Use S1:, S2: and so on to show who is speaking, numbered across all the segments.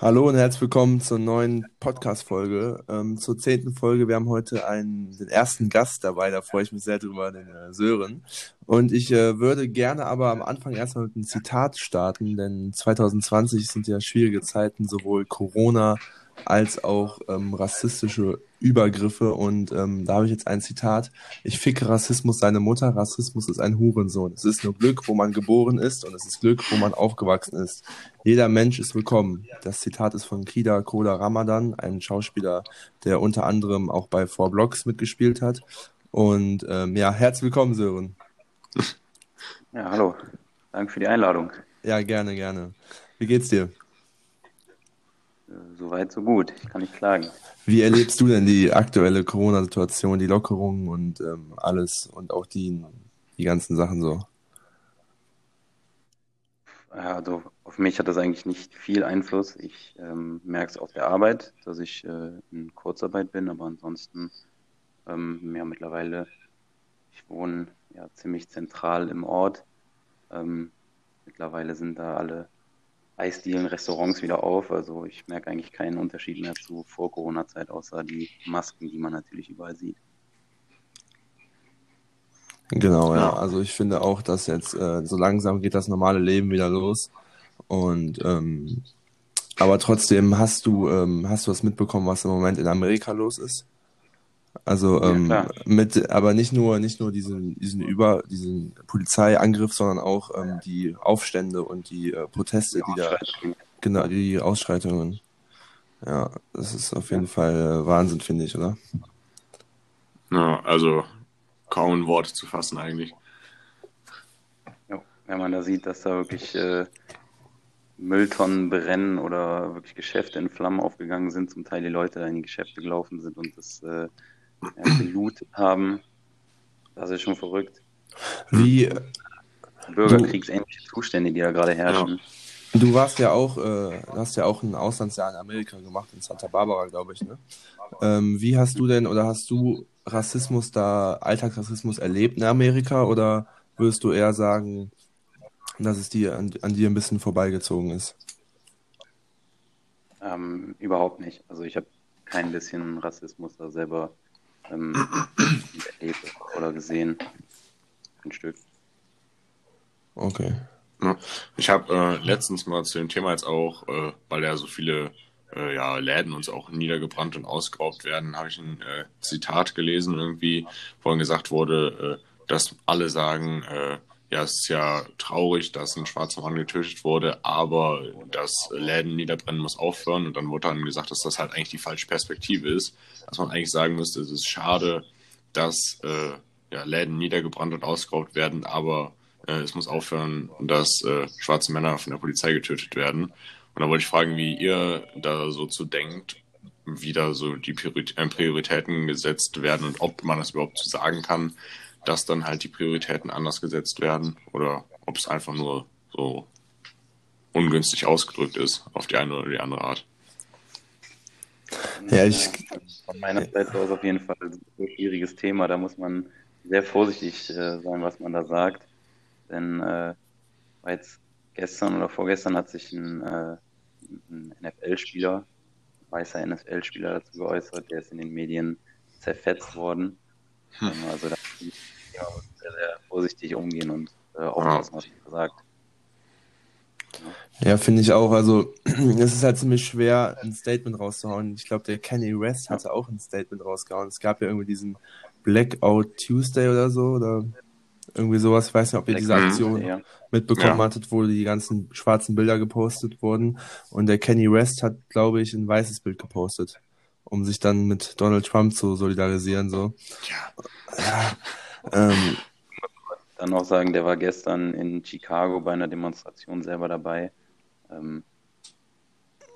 S1: Hallo und herzlich willkommen zur neuen Podcast-Folge. Ähm, zur zehnten Folge. Wir haben heute einen, den ersten Gast dabei, da freue ich mich sehr drüber, den äh, Sören. Und ich äh, würde gerne aber am Anfang erstmal mit einem Zitat starten, denn 2020 sind ja schwierige Zeiten, sowohl Corona als auch ähm, rassistische Übergriffe. Und ähm, da habe ich jetzt ein Zitat. Ich ficke Rassismus seine Mutter. Rassismus ist ein Hurensohn. Es ist nur Glück, wo man geboren ist und es ist Glück, wo man aufgewachsen ist. Jeder Mensch ist willkommen. Das Zitat ist von Kida Koda Ramadan, ein Schauspieler, der unter anderem auch bei Four Blocks mitgespielt hat. Und ähm, ja, herzlich willkommen, Sören.
S2: Ja, hallo. Danke für die Einladung.
S1: Ja, gerne, gerne. Wie geht's dir?
S2: Soweit, so gut. Ich kann nicht klagen.
S1: Wie erlebst du denn die aktuelle Corona-Situation, die Lockerungen und ähm, alles und auch die, die ganzen Sachen so?
S2: Ja, also auf mich hat das eigentlich nicht viel Einfluss. Ich ähm, merke es auf der Arbeit, dass ich äh, in Kurzarbeit bin, aber ansonsten ähm, ja mittlerweile, ich wohne ja ziemlich zentral im Ort. Ähm, mittlerweile sind da alle Eisdielen, Restaurants wieder auf. Also ich merke eigentlich keinen Unterschied mehr zu vor Corona-Zeit, außer die Masken, die man natürlich überall sieht.
S1: Genau, ja. Also ich finde auch, dass jetzt äh, so langsam geht das normale Leben wieder los. Und ähm, aber trotzdem hast du ähm, hast du was mitbekommen, was im Moment in Amerika los ist? Also ähm, ja, mit, aber nicht nur nicht nur diesen diesen über diesen Polizeiangriff, sondern auch ähm, die Aufstände und die äh, Proteste, die, die da genau die Ausschreitungen. Ja, das ist auf jeden Fall äh, Wahnsinn, finde ich, oder?
S3: Ja, also kaum ein Wort zu fassen eigentlich.
S2: Ja, wenn man da sieht, dass da wirklich äh, Mülltonnen brennen oder wirklich Geschäfte in Flammen aufgegangen sind, zum Teil die Leute da in die Geschäfte gelaufen sind und das äh, ja, gelootet haben. Das ist schon verrückt.
S1: Wie
S2: Bürgerkriegsähnliche Zustände, die da gerade herrschen.
S1: Ja. Du warst ja auch, äh, hast ja auch ein Auslandsjahr in Amerika gemacht, in Santa Barbara, glaube ich, ne? Ähm, wie hast du denn oder hast du Rassismus da, Alltagsrassismus erlebt in Amerika oder würdest du eher sagen, dass es dir an, an dir ein bisschen vorbeigezogen ist?
S2: Ähm, überhaupt nicht. Also ich habe kein bisschen Rassismus da selber ähm, erlebt oder gesehen. Ein Stück.
S1: Okay.
S3: Ich habe äh, letztens mal zu dem Thema jetzt auch, äh, weil ja so viele äh, ja, Läden uns auch niedergebrannt und ausgeraubt werden, habe ich ein äh, Zitat gelesen irgendwie, dann gesagt wurde, äh, dass alle sagen, äh, ja, es ist ja traurig, dass ein schwarzer Mann getötet wurde, aber das Läden niederbrennen muss aufhören. Und dann wurde dann gesagt, dass das halt eigentlich die falsche Perspektive ist. Dass man eigentlich sagen müsste, es ist schade, dass äh, ja, Läden niedergebrannt und ausgeraubt werden, aber äh, es muss aufhören, dass äh, schwarze Männer von der Polizei getötet werden. Und da wollte ich fragen, wie ihr da so zu denkt, wie da so die äh, Prioritäten gesetzt werden und ob man das überhaupt zu sagen kann, dass dann halt die Prioritäten anders gesetzt werden oder ob es einfach nur so ungünstig ausgedrückt ist auf die eine oder die andere Art.
S2: Ja, ich. Von meiner Seite aus auf jeden Fall ein schwieriges Thema. Da muss man sehr vorsichtig äh, sein, was man da sagt. Denn äh, jetzt gestern oder vorgestern hat sich ein, äh, ein NFL-Spieler, weißer NFL-Spieler dazu geäußert, der ist in den Medien zerfetzt worden. Hm. Also da ja, sehr, sehr vorsichtig umgehen und äh, aufpassen, was man sagt.
S1: Ja, finde ich auch. Also, es ist halt ziemlich schwer, ein Statement rauszuhauen. Ich glaube, der Kenny West hatte auch ein Statement rausgehauen. Es gab ja irgendwie diesen Blackout Tuesday oder so, oder irgendwie sowas. Ich weiß nicht, ob ihr diese Aktion ja. mitbekommen ja. hattet, wo die ganzen schwarzen Bilder gepostet wurden. Und der Kenny West hat, glaube ich, ein weißes Bild gepostet, um sich dann mit Donald Trump zu solidarisieren. So. Ja.
S2: ähm, dann noch sagen, der war gestern in Chicago bei einer Demonstration selber dabei. Ähm,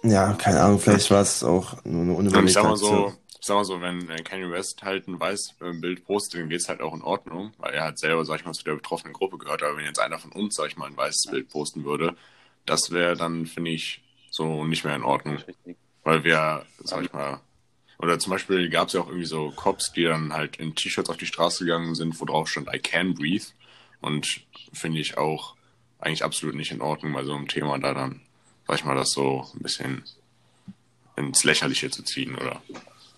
S1: ja, keine Ahnung, vielleicht war es auch nur eine unüberlegte
S3: ich sag mal so, ich sag mal so, wenn Kanye West halt ein weißes Bild postet, dann geht es halt auch in Ordnung, weil er halt selber, sag ich mal, zu der betroffenen Gruppe gehört. Aber wenn jetzt einer von uns, sag ich mal, ein weißes Bild posten würde, das wäre dann, finde ich, so nicht mehr in Ordnung. Weil wir, sag ich mal, oder zum Beispiel gab es ja auch irgendwie so Cops, die dann halt in T-Shirts auf die Straße gegangen sind, wo drauf stand, I can breathe. Und finde ich auch eigentlich absolut nicht in Ordnung bei so einem Thema da dann, sag ich mal, das so ein bisschen ins Lächerliche zu ziehen oder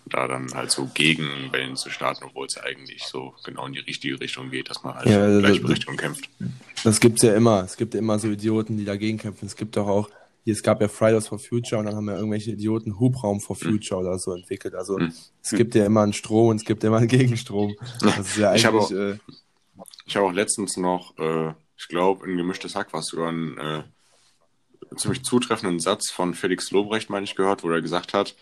S3: da dann halt so gegen Wellen zu starten, obwohl es ja eigentlich so genau in die richtige Richtung geht, dass man halt
S1: Ja, also-
S3: Gleichberechtigung kämpft.
S1: Das gibt's ja immer. Es gibt immer so Idioten, die dagegen kämpfen. Es gibt doch auch, hier, es gab ja Fridays for Future und dann haben ja irgendwelche Idioten Hubraum for Future oder so entwickelt. Also
S3: Hm.
S1: es gibt ja immer einen Strom und es gibt immer einen Gegenstrom. Das ist ja
S3: Ich habe
S1: eigentlich, äh,
S3: Ich habe auch letztens noch, äh, ich glaube, in Gemischtes Hack war es sogar ein äh, ziemlich zutreffenden Satz von Felix Lobrecht, meine ich, gehört, wo er gesagt hat,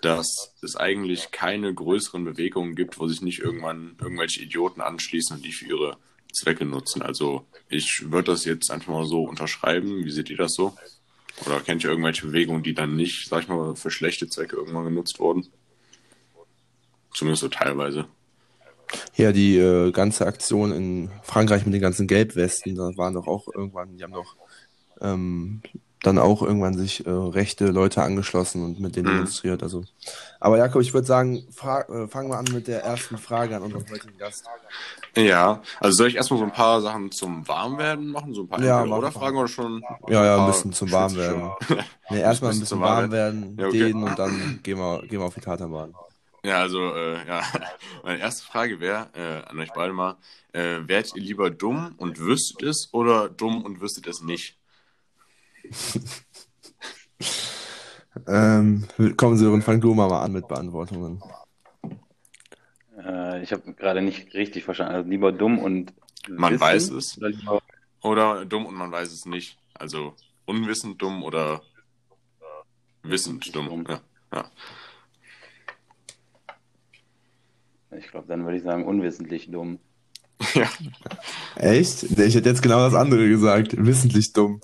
S3: dass es eigentlich keine größeren Bewegungen gibt, wo sich nicht irgendwann irgendwelche Idioten anschließen und die für ihre Zwecke nutzen. Also ich würde das jetzt einfach mal so unterschreiben. Wie seht ihr das so? Oder kennt ihr irgendwelche Bewegungen, die dann nicht, sag ich mal, für schlechte Zwecke irgendwann genutzt wurden? Zumindest so teilweise.
S1: ja, die äh, ganze Aktion in Frankreich mit den ganzen Gelbwesten, da waren doch auch irgendwann, die haben doch ähm, dann auch irgendwann sich äh, rechte Leute angeschlossen und mit denen
S3: Mhm.
S1: demonstriert. Also. Aber Jakob, ich würde sagen, äh, fangen wir an mit der ersten Frage an unseren heutigen Gast.
S3: Ja, also soll ich erstmal so ein paar Sachen zum Warmwerden machen? So ein paar
S1: Ja,
S3: Entweder- oder. Fragen oder schon?
S1: Ja, ja, ein bisschen zum Warmwerden. Nee, erstmal ein bisschen
S3: zum
S1: warm werden,
S3: Ja, okay.
S1: dehnen und dann gehen wir, gehen wir auf die Tatanbahn.
S3: Ja, also, äh, ja, meine erste Frage wäre äh, an euch beide mal, äh, wärt ihr lieber dumm und wüsstet es oder dumm und wüsstet es nicht?
S1: Ähm, komm, Sören, fang du mal an mit Beantwortungen.
S2: Äh, ich habe gerade nicht richtig verstanden. Also lieber dumm und
S3: Man
S2: wissen
S3: weiß es.
S2: Oder lieber,
S3: Oder dumm und man weiß es nicht? Also unwissend dumm oder wissend dumm? Ja, ja.
S2: ich glaube, dann würde ich sagen, unwissentlich dumm.
S3: ja.
S1: Echt? Ich hätte jetzt genau das andere gesagt. Wissentlich dumm.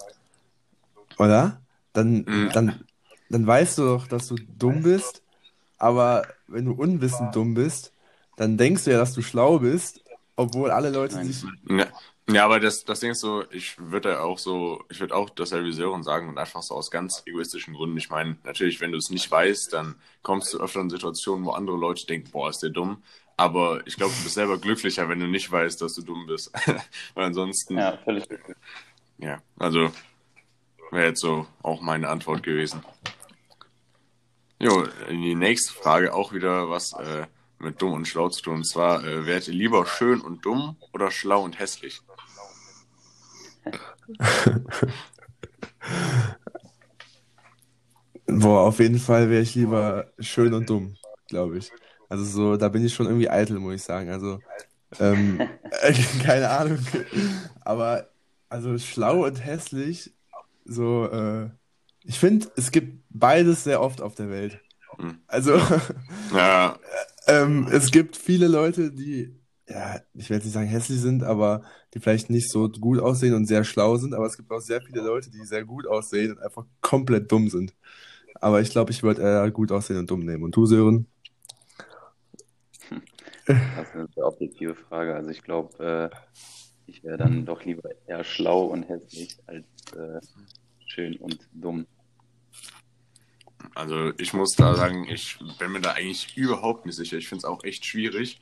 S1: Oder? Dann,
S3: Mhm.
S1: dann, dann weißt du doch, dass du dumm bist, aber wenn du unwissend dumm bist, dann denkst du ja, dass du schlau bist, obwohl alle Leute
S2: Nein.
S1: sich.
S3: Ja, ja, aber das, das Ding ist so, ich würde ja auch so, ich würde auch dasselbe wie Sören sagen und einfach so aus ganz egoistischen Gründen. Ich meine, natürlich, wenn du es nicht weißt, dann kommst du öfter in Situationen, wo andere Leute denken, boah, ist der dumm. Aber ich glaube, du bist selber glücklicher, wenn du nicht weißt, dass du dumm bist. Weil ansonsten, ja,
S2: Ja, völlig richtig.
S3: also wäre jetzt so auch meine Antwort gewesen. Jo, die nächste Frage auch wieder was äh, mit dumm und schlau zu tun. Und zwar, äh, wärt ihr lieber schön und dumm oder schlau und hässlich?
S1: Boah, auf jeden Fall wäre ich lieber schön und dumm, glaube ich. Also so, da bin ich schon irgendwie eitel, muss ich sagen. Also, ähm, keine Ahnung. Aber also schlau und hässlich, so, äh, ich finde, es gibt beides sehr oft auf der Welt.
S3: Hm.
S1: Also,
S3: Ja,
S1: ähm, es gibt viele Leute, die, ja, ich jetzt nicht sagen hässlich sind, aber die vielleicht nicht so gut aussehen und sehr schlau sind, aber es gibt auch sehr viele Leute, die sehr gut aussehen und einfach komplett dumm sind. Aber ich glaube, ich würde eher gut aussehen und dumm nehmen. Und du, Sören?
S2: Das ist eine sehr objektive Frage. Also ich glaube, äh, ich wäre dann doch lieber eher schlau und hässlich als äh, schön und dumm.
S3: Also ich muss da sagen, ich bin mir da eigentlich überhaupt nicht sicher. Ich finde es auch echt schwierig.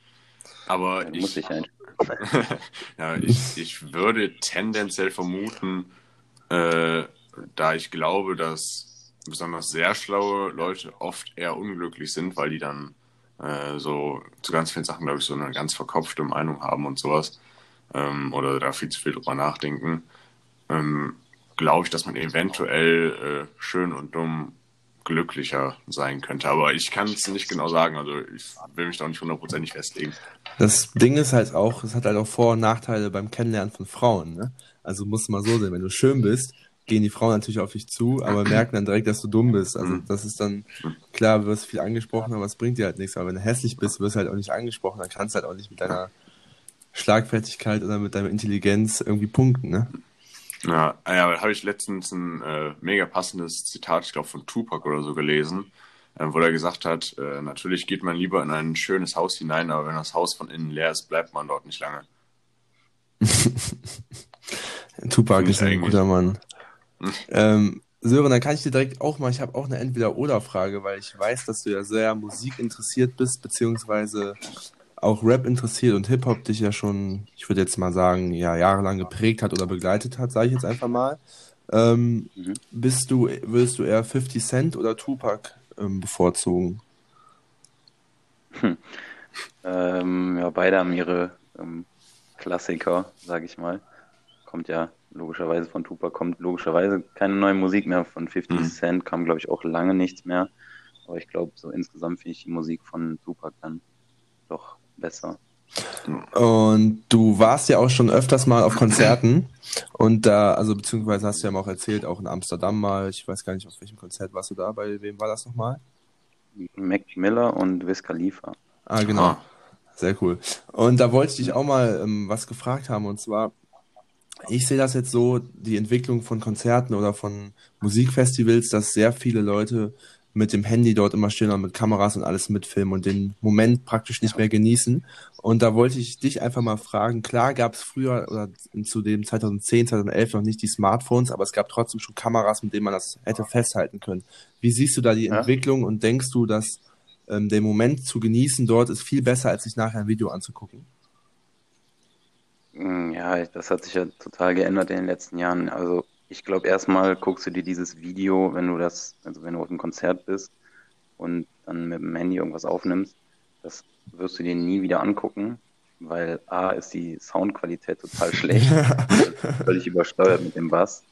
S3: Aber
S2: Dann muss
S3: ich, ja, ich, ich würde tendenziell vermuten, äh, da ich glaube, dass besonders sehr schlaue Leute oft eher unglücklich sind, weil die dann äh, so zu ganz vielen Sachen, glaube ich, so eine ganz verkopfte Meinung haben und sowas. Ähm, oder da viel zu viel drüber nachdenken. Ähm, glaube ich, dass man eventuell äh, schön und dumm glücklicher sein könnte. Aber ich kann es nicht genau sagen. Also ich will mich da nicht hundertprozentig festlegen.
S1: Das Ding ist halt auch, es hat halt auch Vor- und Nachteile beim Kennenlernen von Frauen, ne? Also muss mal so sehen, wenn du schön bist, gehen die Frauen natürlich auf dich zu, aber merken dann direkt, dass du dumm bist. Also
S3: Mhm.
S1: das ist dann, klar, du wirst viel angesprochen, aber es bringt dir halt nichts. Aber wenn du hässlich bist, wirst du halt auch nicht angesprochen, dann kannst du halt auch nicht mit deiner Schlagfertigkeit oder mit deiner Intelligenz irgendwie punkten, ne?
S3: Ja, ah ja, da habe ich letztens ein äh, mega passendes Zitat, ich glaube von Tupac oder so gelesen, äh, wo er gesagt hat, äh, natürlich geht man lieber in ein schönes Haus hinein, aber wenn das Haus von innen leer ist, bleibt man dort nicht lange.
S1: Tupac ist ein guter Mann.
S3: Hm.
S1: Ähm, Sören, dann kann ich dir direkt auch mal, ich habe auch eine Entweder-Oder-Frage, weil ich weiß, dass du ja sehr Musik interessiert bist, beziehungsweise auch Rap interessiert und Hip-Hop dich ja schon, ich würde jetzt mal sagen, ja, jahrelang geprägt hat oder begleitet hat, sage ich jetzt einfach mal. Ähm,
S2: Mhm.
S1: bist du, würdest du eher 50 Cent oder Tupac ähm, bevorzugen?
S2: Hm. Ähm, ja, beide haben ihre ähm, Klassiker, sage ich mal. Kommt ja logischerweise von Tupac, kommt logischerweise keine neue Musik mehr. Von 50 mhm. Cent kam, glaube ich, auch lange nichts mehr. Aber ich glaube, so insgesamt finde ich die Musik von Tupac dann doch besser.
S1: Und du warst ja auch schon öfters mal auf Konzerten und da, also beziehungsweise hast du ja auch erzählt, auch in Amsterdam mal, ich weiß gar nicht, auf welchem Konzert warst du da, bei wem war das nochmal?
S2: Mac Miller und Wiz Khalifa.
S1: Ah, genau. Ah. Sehr cool. Und da wollte ich dich auch mal ähm, was gefragt haben und zwar, ich sehe das jetzt so, die Entwicklung von Konzerten oder von Musikfestivals, dass sehr viele Leute mit dem Handy dort immer stehen und mit Kameras und alles mitfilmen und den Moment praktisch nicht mehr genießen. Und da wollte ich dich einfach mal fragen, klar gab es früher oder zu dem 2010, 2011 noch nicht die Smartphones, aber es gab trotzdem schon Kameras, mit denen man das hätte festhalten können. Wie siehst du da die ja. Entwicklung und denkst du, dass ähm, der Moment zu genießen dort ist viel besser, als sich nachher ein Video anzugucken?
S2: Hm, ja, das hat sich ja total geändert in den letzten Jahren. Also ich glaube, erstmal guckst du dir dieses Video, wenn du das, also wenn du auf einem Konzert bist und dann mit dem Handy irgendwas aufnimmst, das wirst du dir nie wieder angucken, weil A ist die Soundqualität total schlecht, völlig übersteuert mit dem Bass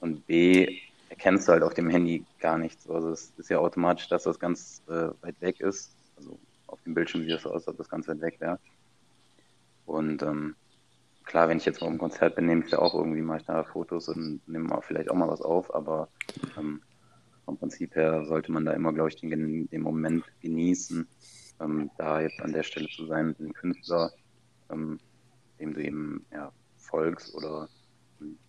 S2: und B erkennst du halt auf dem Handy gar nichts. Also es ist ja automatisch, dass das ganz äh, weit weg ist. Also auf dem Bildschirm sieht es so aus, als ob das ganz weit weg wäre. Und ähm, klar, wenn ich jetzt mal im Konzert bin, nehme ich da auch irgendwie mal da Fotos und nehme mal vielleicht auch mal was auf, aber ähm, vom Prinzip her sollte man da immer, glaube ich, den, den Moment genießen, ähm, da jetzt an der Stelle zu sein mit einem Künstler, ähm, dem du eben ja, folgst oder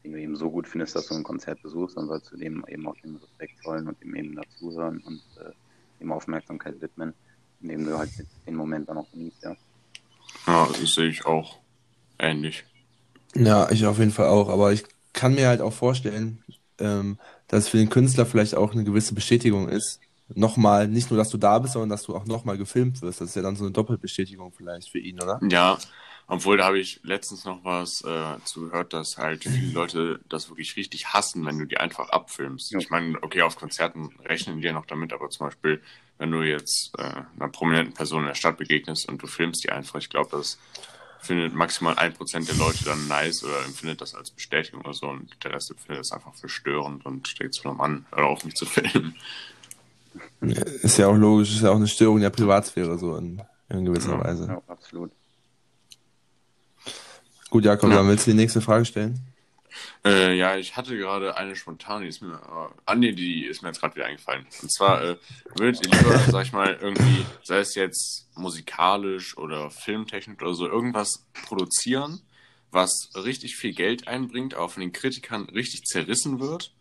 S2: den du eben so gut findest, dass du ein Konzert besuchst, dann sollst du dem eben auch den Respekt zollen und ihm eben dazuhören und äh, ihm Aufmerksamkeit widmen, indem du halt den Moment dann auch genießt, ja.
S3: Ja, das sehe ich auch ähnlich.
S1: Ja, ich auf jeden Fall auch. Aber ich kann mir halt auch vorstellen, ähm, dass es für den Künstler vielleicht auch eine gewisse Bestätigung ist. Nochmal, nicht nur, dass du da bist, sondern dass du auch nochmal gefilmt wirst. Das ist ja dann so eine Doppelbestätigung vielleicht für ihn, oder?
S3: Ja, obwohl da habe ich letztens noch was äh, zugehört, dass halt viele Leute das wirklich richtig hassen, wenn du die einfach abfilmst. Ja. Ich meine, okay, auf Konzerten rechnen die ja noch damit, aber zum Beispiel, wenn du jetzt äh, einer prominenten Person in der Stadt begegnest und du filmst die einfach, ich glaube, das findet maximal ein Prozent der Leute dann nice oder empfindet das als Bestätigung oder so und der Rest findet das einfach verstörend und steht zu einem Mann, hör auf mich zu filmen.
S1: Ist ja auch logisch, ist ja auch eine Störung der Privatsphäre so in, in gewisser ja, Weise.
S2: Ja, absolut.
S1: Gut, Jakob, ja. dann willst du die nächste Frage stellen?
S3: Äh, ja, ich hatte gerade eine spontane, die ist mir, äh, ah nee, die ist mir jetzt gerade wieder eingefallen. Und zwar äh, würdet ihr lieber, sag ich mal, irgendwie, sei es jetzt musikalisch oder filmtechnisch oder so, irgendwas produzieren, was richtig viel Geld einbringt, aber von den Kritikern richtig zerrissen wird?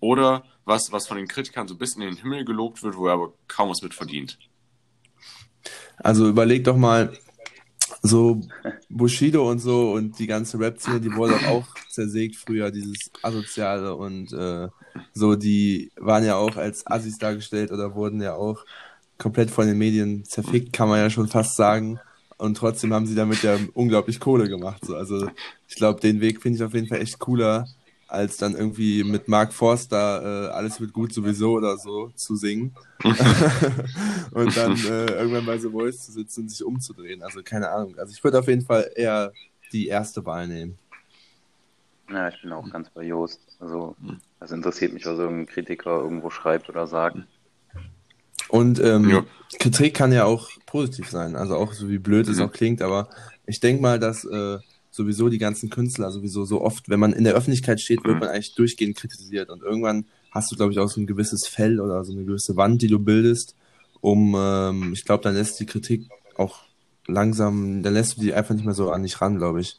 S3: Oder was, was von den Kritikern so ein bisschen in den Himmel gelobt wird, wo er aber kaum was mit verdient?
S1: Also überleg doch mal, so Bushido und so und die ganze Rap-Szene, die wurde auch zersägt früher, dieses Asoziale und äh, so, die waren ja auch als Assis dargestellt oder wurden ja auch komplett von den Medien zerfickt, kann man ja schon fast sagen. Und trotzdem haben sie damit ja unglaublich Kohle gemacht. So. Also ich glaube, den Weg finde ich auf jeden Fall echt cooler, als dann irgendwie mit Mark Forster äh, Alles wird gut sowieso oder so zu singen. und dann äh, irgendwann bei The Voice zu sitzen und sich umzudrehen. Also keine Ahnung. Also ich würde auf jeden Fall eher die erste Wahl nehmen.
S2: Ja, ich bin auch ganz bei Joost. Also das interessiert mich, was irgendein Kritiker irgendwo schreibt oder sagt.
S1: Und ähm, ja. Kritik kann ja auch positiv sein. Also auch so wie blöd es mhm. auch klingt, aber ich denke mal, dass äh, sowieso die ganzen Künstler sowieso so oft, wenn man in der Öffentlichkeit steht, wird mhm. man eigentlich durchgehend kritisiert. Und irgendwann hast du, glaube ich, auch so ein gewisses Fell oder so eine gewisse Wand, die du bildest, um, ähm, ich glaube, dann lässt die Kritik auch langsam, dann lässt du die einfach nicht mehr so an dich ran, glaube ich.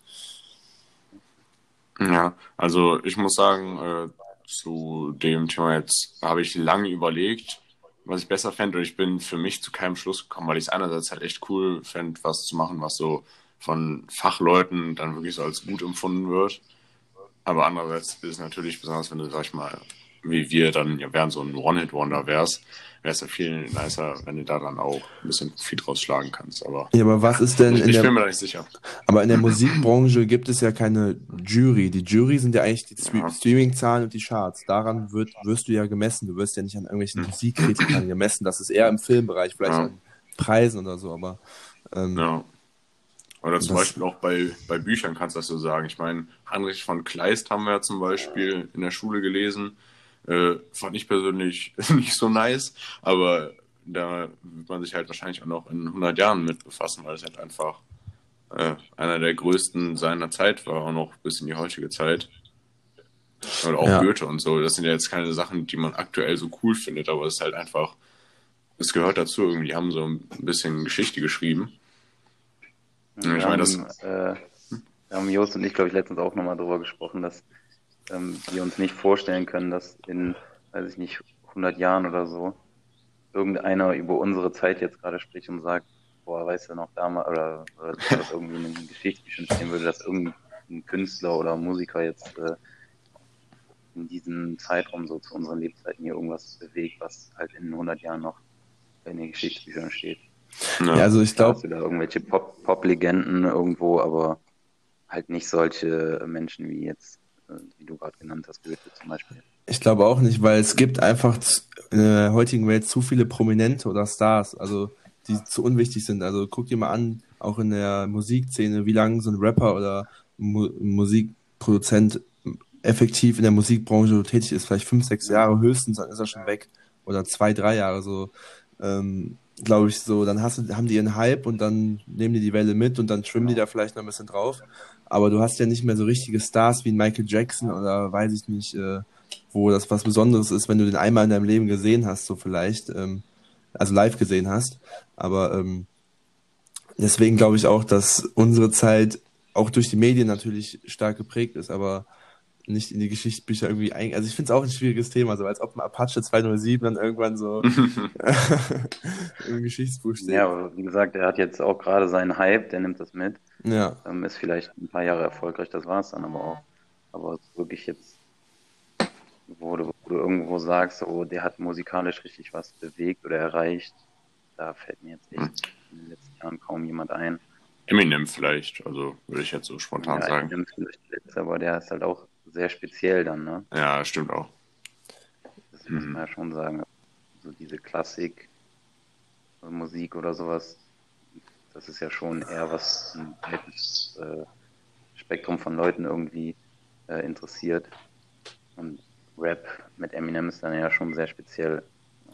S3: Ja, also ich muss sagen, äh, zu dem Thema jetzt habe ich lange überlegt, was ich besser fände und ich bin für mich zu keinem Schluss gekommen, weil ich es einerseits halt echt cool fände, was zu machen, was so von Fachleuten dann wirklich so als gut empfunden wird. Aber andererseits ist es natürlich, besonders wenn du, sag ich mal, wie wir dann ja wären so ein One-Hit-Wonder wärst, wäre es ja viel nicer, wenn du da dann auch ein bisschen Profit rausschlagen kannst. Aber,
S1: ja, aber was ist denn
S3: ich,
S1: in
S3: ich
S1: der,
S3: bin mir da nicht sicher.
S1: aber in der Musikbranche gibt es ja keine Jury. Die Jury sind ja eigentlich die
S3: Ja.
S1: Streaming-Zahlen und die Charts. Daran wird, wirst du ja gemessen. Du wirst ja nicht an irgendwelchen Musikkritikern gemessen. Das ist eher im Filmbereich, vielleicht
S3: Ja.
S1: an Preisen oder so, aber ähm,
S3: Ja. Oder zum
S1: Das-
S3: Beispiel auch bei, bei Büchern kannst du das so sagen. Ich meine, Heinrich von Kleist haben wir ja zum Beispiel in der Schule gelesen. Äh, fand ich persönlich nicht so nice, aber da wird man sich halt wahrscheinlich auch noch in 100 Jahren mit befassen, weil es halt einfach äh, einer der größten seiner Zeit war, auch noch bis in die heutige Zeit. Oder auch
S1: Ja.
S3: Goethe und so. Das sind ja jetzt keine Sachen, die man aktuell so cool findet, aber es ist halt einfach, es gehört dazu irgendwie. Die haben so ein bisschen Geschichte geschrieben. Ja, ich
S2: wir,
S3: meine,
S2: haben, äh, wir haben Jost und ich, glaube ich, letztens auch nochmal darüber gesprochen, dass ähm, wir uns nicht vorstellen können, dass in, weiß ich nicht, 100 Jahren oder so irgendeiner über unsere Zeit jetzt gerade spricht und sagt, boah, weißt du noch damals, oder, oder dass irgendwie in den Geschichtsbüchern stehen würde, dass irgendein Künstler oder Musiker jetzt äh, in diesem Zeitraum so zu unseren Lebzeiten hier irgendwas bewegt, was halt in 100 Jahren noch in den Geschichtsbüchern steht.
S1: Ja, also ich glaube,
S2: da irgendwelche Pop- Pop-Legenden irgendwo, aber halt nicht solche Menschen wie jetzt, äh, wie du gerade genannt hast, Goethe zum Beispiel.
S1: Ich glaube auch nicht, weil es gibt einfach in der heutigen Welt zu viele Prominente oder Stars, also die zu unwichtig sind. Also guck dir mal an, auch in der Musikszene, wie lange so ein Rapper oder Mu Musikproduzent effektiv in der Musikbranche tätig ist. Vielleicht fünf, sechs Jahre höchstens, dann ist er schon weg. Oder zwei, drei Jahre so. Ähm, glaube ich so, dann hast du, haben die ihren Hype und dann nehmen die die Welle mit und dann schwimmen die da vielleicht noch ein bisschen drauf. Aber du hast ja nicht mehr so richtige Stars wie Michael Jackson oder weiß ich nicht, äh, wo das was Besonderes ist, wenn du den einmal in deinem Leben gesehen hast, so vielleicht, ähm, also live gesehen hast. Aber ähm, deswegen glaube ich auch, dass unsere Zeit auch durch die Medien natürlich stark geprägt ist, aber nicht in die Geschichtsbücher irgendwie ein. Also ich finde es auch ein schwieriges Thema, so als ob ein Apache 207 dann irgendwann so im Geschichtsbuch steht.
S2: Ja, aber wie gesagt, er hat jetzt auch gerade seinen Hype, der nimmt das mit,
S1: ja.
S2: ähm, ist vielleicht ein paar Jahre erfolgreich, das war es dann aber auch. Aber wirklich jetzt, wo du, wo du irgendwo sagst, oh, der hat musikalisch richtig was bewegt oder erreicht, da fällt mir jetzt echt in den letzten Jahren kaum jemand ein.
S3: Eminem vielleicht, also würde ich jetzt so spontan
S2: Ja,
S3: sagen.
S2: Eminem vielleicht aber der ist halt auch sehr speziell dann, ne?
S3: Ja, stimmt auch.
S2: Das muss
S3: Mhm.
S2: man ja schon sagen. So diese Klassik, äh, Musik oder sowas, das ist ja schon eher was ein breites äh, Spektrum von Leuten irgendwie äh, interessiert. Und Rap mit Eminem ist dann ja schon sehr speziell.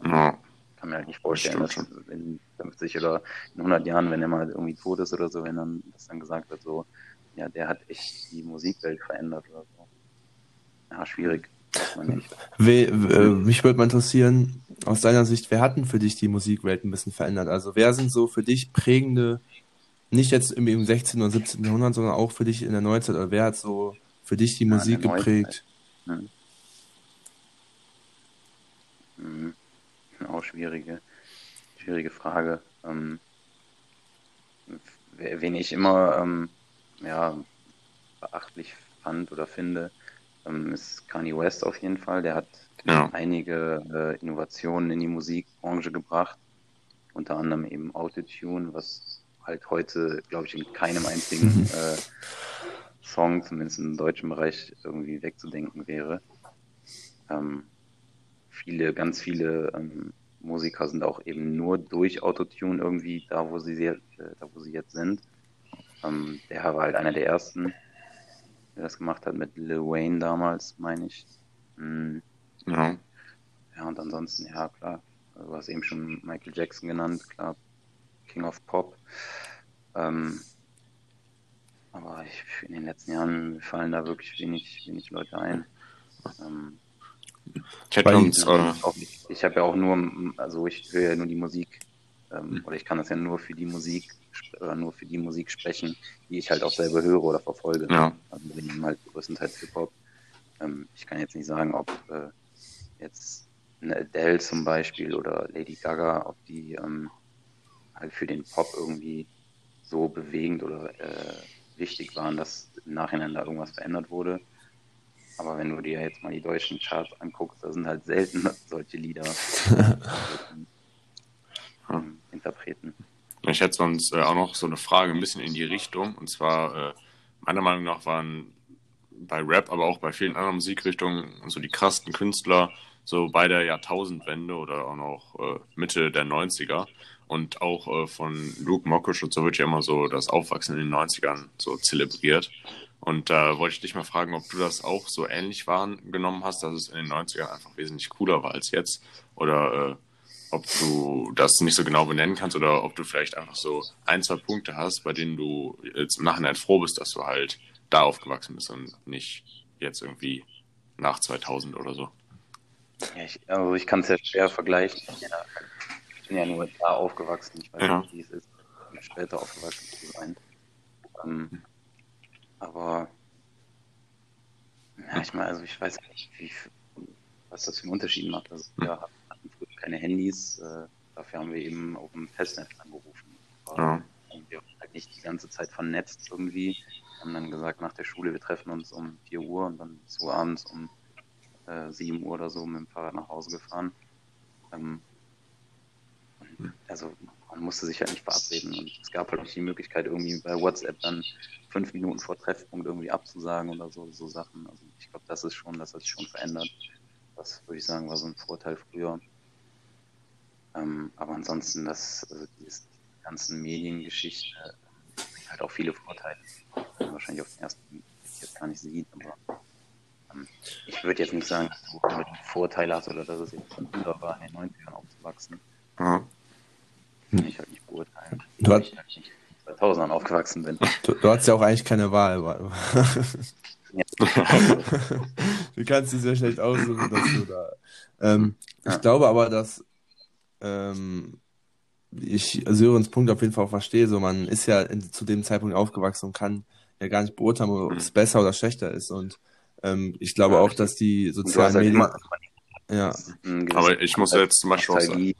S3: Ja,
S2: Kann mir halt nicht vorstellen, dass
S3: stimmt
S2: in 50 oder in 100 Jahren, wenn er mal irgendwie tot ist oder so, wenn dann das dann gesagt wird, so, ja, der hat echt die Musikwelt verändert oder so. Ja, schwierig.
S1: We, äh, mich würde mal interessieren, aus deiner Sicht, wer hat denn für dich die Musikwelt ein bisschen verändert? Also wer sind so für dich prägende, nicht jetzt im, im 16. oder 17. Jahrhundert, sondern auch für dich in der Neuzeit, oder wer hat so für dich die
S2: Ja,
S1: Musik geprägt?
S2: Hm. Mhm. Auch schwierige, schwierige Frage. Ähm, wen ich immer ähm, ja, beachtlich fand oder finde, ähm, ist Kanye West auf jeden Fall. Der hat
S3: Ja.
S2: einige äh, Innovationen in die Musikbranche gebracht, unter anderem eben Autotune, was halt heute, glaube ich, in keinem einzigen äh, Song, zumindest im deutschen Bereich, irgendwie wegzudenken wäre. Ähm, viele, ganz viele ähm, Musiker sind auch eben nur durch Autotune irgendwie da, wo sie, sehr, äh, da, wo sie jetzt sind. Ähm, der war halt einer der ersten, der das gemacht hat mit Lil Wayne damals, meine ich. Mm,
S3: ja.
S2: ja, und ansonsten, ja, klar. Du hast eben schon Michael Jackson genannt, klar. King of Pop. Ähm, aber ich, in den letzten Jahren fallen da wirklich wenig, wenig Leute ein. Ähm,
S3: äh,
S2: ich ich habe ja auch nur, also ich höre ja nur die Musik, ähm,
S3: Mhm.
S2: oder ich kann das ja nur für die Musik, oder nur für die Musik sprechen, die ich halt auch selber höre oder verfolge.
S3: ja,
S2: Also wir nehmen halt größtenteils Hip-Hop. Ähm, ich kann jetzt nicht sagen, ob äh, jetzt eine Adele zum Beispiel oder Lady Gaga, ob die ähm, halt für den Pop irgendwie so bewegend oder äh, wichtig waren, dass im Nachhinein da irgendwas verändert wurde. Aber wenn du dir jetzt mal die deutschen Charts anguckst, da sind halt selten solche Lieder. ähm, Interpreten.
S3: Ich hätte sonst äh, auch noch so eine Frage ein bisschen in die Richtung. Und zwar, äh, meiner Meinung nach waren bei Rap, aber auch bei vielen anderen Musikrichtungen so die krassen Künstler so bei der Jahrtausendwende oder auch noch äh, Mitte der 90er. Und auch äh, von Luke Mockridge und so wird ja immer so das Aufwachsen in den 90ern so zelebriert. Und da wollte ich dich mal fragen, ob du das auch so ähnlich wahrgenommen hast, dass es in den 90ern einfach wesentlich cooler war als jetzt. Oder äh, ob du das nicht so genau benennen kannst oder ob du vielleicht einfach so ein, zwei Punkte hast, bei denen du jetzt im Nachhinein froh bist, dass du halt da aufgewachsen bist und nicht jetzt irgendwie nach 2000 oder so.
S2: Ja, ich, also ich kann es ja schwer vergleichen. Ich bin ja nur da aufgewachsen. Ich weiß ja. nicht, wie es ist, später aufgewachsen zu sein. Ähm, aber ja, ich meine, also ich weiß nicht, wie, was das für einen Unterschied macht. Also früher keine Handys, äh, dafür haben wir eben auf dem Festnetz angerufen. Ja. Und wir waren halt nicht die ganze Zeit vernetzt irgendwie. Wir haben dann gesagt, nach der Schule, wir treffen uns um 4 Uhr und dann so abends um äh, 7 Uhr oder so mit dem Fahrrad nach Hause gefahren. Ähm, also man musste sich halt nicht verabreden und es gab halt nicht die Möglichkeit, irgendwie bei WhatsApp dann fünf Minuten vor Treffpunkt irgendwie abzusagen oder so, so Sachen. Also ich glaube, das ist schon, das hat sich schon verändert. Das würde ich sagen, war so ein Vorteil früher. Ähm, aber ansonsten, das, also diese ganzen Mediengeschichte hat auch viele Vorteile. Wahrscheinlich auf den ersten Blick jetzt gar nicht sieht, aber ähm, ich würde jetzt nicht sagen, dass du Vorteile hast oder dass es jetzt von war, in den 90ern aufzuwachsen. Mhm. Kann ich halt nicht beurteilen. Du weil ich halt nicht in 2000ern aufgewachsen bin.
S1: Du, du hast ja auch eigentlich keine Wahl. du kannst dich sehr schlecht aussuchen, dass du da. Ähm, ja. Ich glaube aber, dass ähm, ich Sörens Punkt auf jeden Fall auch verstehe. So, man ist ja in, zu dem Zeitpunkt aufgewachsen und kann ja gar nicht beurteilen, ob es mhm. besser oder schlechter ist. Und ähm, ich glaube ja, auch, dass die sozialen halt Medien.
S3: Ja. Aber ich muss jetzt zum Beispiel auch sagen.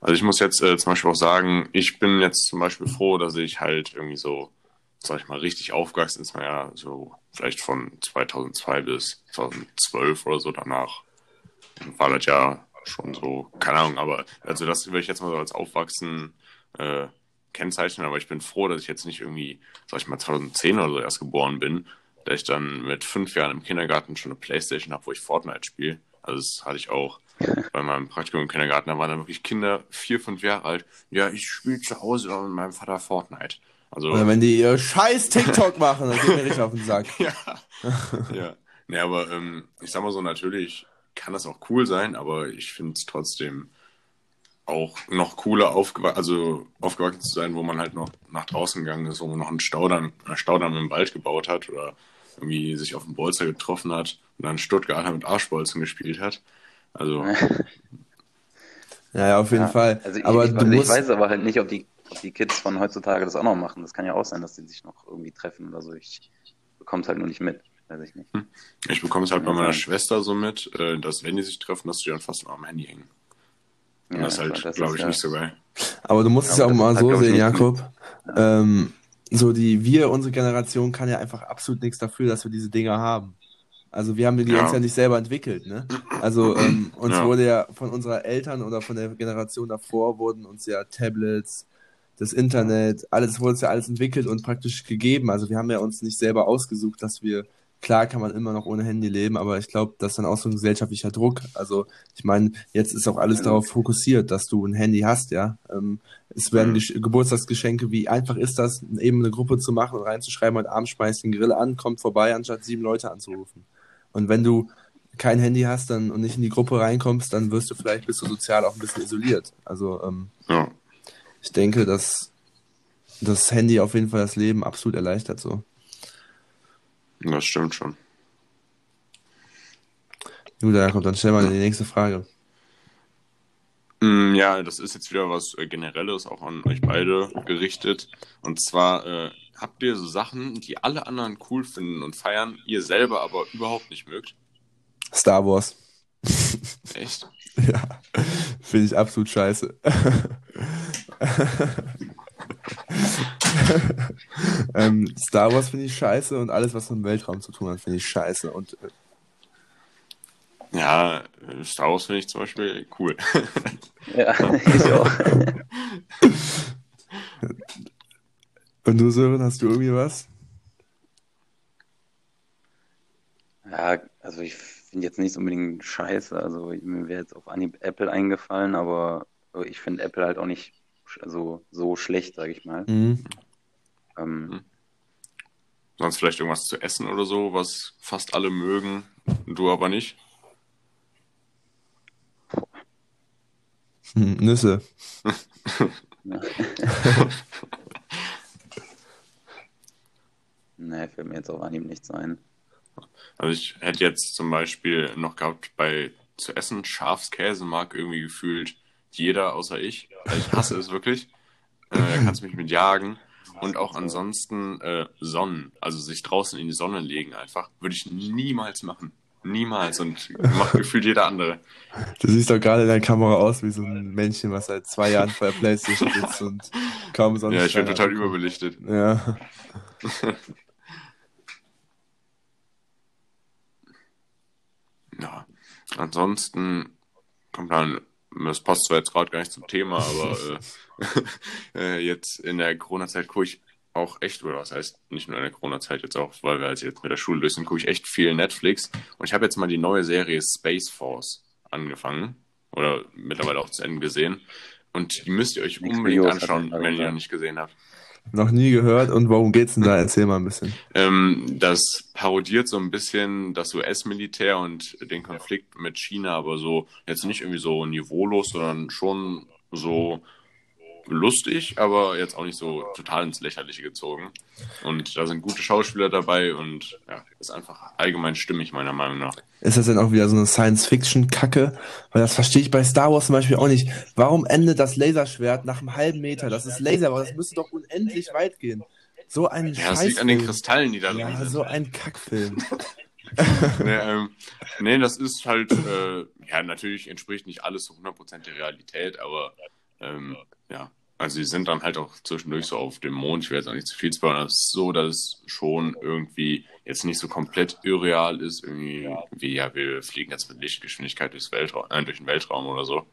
S3: Also ich muss jetzt äh, zum Beispiel auch sagen, ich bin jetzt zum Beispiel froh, dass ich halt irgendwie so, sag ich mal, richtig aufgewachsen ist, man ja so vielleicht von 2002 bis 2012 oder so danach war das ja schon so, keine Ahnung, aber also das würde ich jetzt mal so als Aufwachsen äh, kennzeichnen, aber ich bin froh, dass ich jetzt nicht irgendwie, sag ich mal, 2010 oder so erst geboren bin, dass ich dann mit fünf Jahren im Kindergarten schon eine Playstation habe, wo ich Fortnite spiele. Also das hatte ich auch bei meinem Praktikum im Kindergarten, da waren dann wirklich Kinder vier, fünf Jahre alt. Ja, ich spiele zu Hause mit meinem Vater Fortnite.
S1: Also, Oder wenn die ihr scheiß TikTok machen, dann geht mir richtig auf den Sack.
S3: ja. ja. Nee, aber ähm, ich sag mal so, natürlich kann das auch cool sein, aber ich finde es trotzdem auch noch cooler, aufgew also aufgewachsen zu sein, wo man halt noch nach draußen gegangen ist, wo man noch einen Staudamm, einen Staudamm im Wald gebaut hat oder irgendwie sich auf dem Bolzer getroffen hat und dann Stuttgarter mit Arschbolzen gespielt hat. Also.
S1: ja, ja, auf jeden ja, Fall.
S2: Also ich, aber ich, also musst... ich weiß aber halt nicht, ob die, ob die Kids von heutzutage das auch noch machen. Das kann ja auch sein, dass sie sich noch irgendwie treffen oder so. Ich bekomme es halt nur nicht mit. Weiß ich nicht. Hm.
S3: Ich bekomme es halt bei meiner Schwester so mit, äh, dass wenn die sich treffen, dass die dann fast immer am Handy hängen. Und ja, das ist halt, glaube ich, ja. nicht so geil.
S1: Aber du musst ja, es ja auch mal so sehen, Jakob. Ähm, so die, wir, unsere Generation kann ja einfach absolut nichts dafür, dass wir diese Dinger haben. Also wir haben die ja. uns ja nicht selber entwickelt, ne? Also ähm, uns ja. wurde ja von unserer Eltern oder von der Generation davor wurden uns ja Tablets, das Internet, alles wurde uns ja alles entwickelt und praktisch gegeben. Also wir haben ja uns nicht selber ausgesucht, dass wir Klar kann man immer noch ohne Handy leben, aber ich glaube, das ist dann auch so ein gesellschaftlicher Druck. Also ich meine, jetzt ist auch alles darauf fokussiert, dass du ein Handy hast, ja. Ähm, es werden mhm. Geburtstagsgeschenke, wie einfach ist das, eben eine Gruppe zu machen und reinzuschreiben, heute Abend schmeißt den Grill an, kommt vorbei, anstatt sieben Leute anzurufen. Und wenn du kein Handy hast dann und nicht in die Gruppe reinkommst, dann wirst du vielleicht bist du sozial auch ein bisschen isoliert. Also ähm, ja. ich denke, dass das Handy auf jeden Fall das Leben absolut erleichtert so.
S3: Das stimmt schon.
S1: Gut, Jakob, dann stell mal die nächste Frage.
S3: Mm, ja, das ist jetzt wieder was äh, Generelles, auch an euch beide gerichtet. Und zwar äh, habt ihr so Sachen, die alle anderen cool finden und feiern, ihr selber aber überhaupt nicht mögt?
S1: Star Wars.
S3: Echt?
S1: ja, finde ich absolut scheiße. ähm, Star Wars finde ich scheiße und alles, was mit dem Weltraum zu tun hat, finde ich scheiße. Und
S3: äh, ja, Star Wars finde ich zum Beispiel cool.
S2: ja, ich auch.
S1: und du, Sören, hast du irgendwie was?
S2: Ja, also ich finde jetzt nicht unbedingt scheiße. Also mir wäre jetzt auf Anhieb Apple eingefallen, aber ich finde Apple halt auch nicht also so schlecht, sage ich mal. Mhm. Ähm,
S3: mhm. Sonst vielleicht irgendwas zu essen oder so, was fast alle mögen, du aber nicht?
S1: Hm, Nüsse.
S2: nee, fällt mir jetzt auf Anhieb nichts ein.
S3: Also ich hätte jetzt zum Beispiel noch gehabt bei zu essen Schafskäse mag irgendwie gefühlt jeder außer ich. Ich hasse es wirklich. Äh, da kannst du mich mit jagen. Und auch ansonsten äh, Sonnen, also sich draußen in die Sonne legen einfach, würde ich niemals machen. Niemals und macht gefühlt jeder andere.
S1: Du siehst doch gerade in der Kamera aus wie so ein Männchen, was seit zwei Jahren vor der Playstation sitzt und kaum sonst.
S3: Ja, ich bin total überbelichtet.
S1: Ja.
S3: ja. Ansonsten kommt dann das passt zwar jetzt gerade gar nicht zum Thema, aber äh, äh, jetzt in der Corona-Zeit gucke ich auch echt, oder was heißt, nicht nur in der Corona-Zeit jetzt auch, weil wir halt jetzt mit der Schule durch sind, gucke ich echt viel Netflix. Und ich habe jetzt mal die neue Serie Space Force angefangen oder mittlerweile auch zu Ende gesehen. Und die müsst ihr euch unbedingt anschauen, wenn ihr noch nicht gesehen habt.
S1: Noch nie gehört. Und worum geht's denn da? Erzähl mal ein bisschen.
S3: Ähm, das parodiert so ein bisschen das US-Militär und den Konflikt mit China, aber so jetzt nicht irgendwie so niveaulos, sondern schon so lustig, aber jetzt auch nicht so total ins Lächerliche gezogen. Und da sind gute Schauspieler dabei und ja, ist einfach allgemein stimmig, meiner Meinung nach.
S1: Ist das denn auch wieder so eine Science-Fiction-Kacke? Weil das verstehe ich bei Star Wars zum Beispiel auch nicht. Warum endet das Laserschwert nach einem halben Meter? Das ist Laser, aber das müsste doch unendlich weit gehen. So ein
S3: Ja, das liegt an den Kristallen, die da
S1: drin ja, sind. so ein Kackfilm.
S3: nee, ähm, nee, das ist halt, äh, ja, natürlich entspricht nicht alles zu 100% der Realität, aber ähm, ja, also sie sind dann halt auch zwischendurch so auf dem Mond, ich werde jetzt auch nicht zu viel spoilern, es ist so, dass es schon irgendwie jetzt nicht so komplett irreal ist, irgendwie wie, ja, wir fliegen jetzt mit Lichtgeschwindigkeit durchs Weltraum, äh, durch den Weltraum oder so.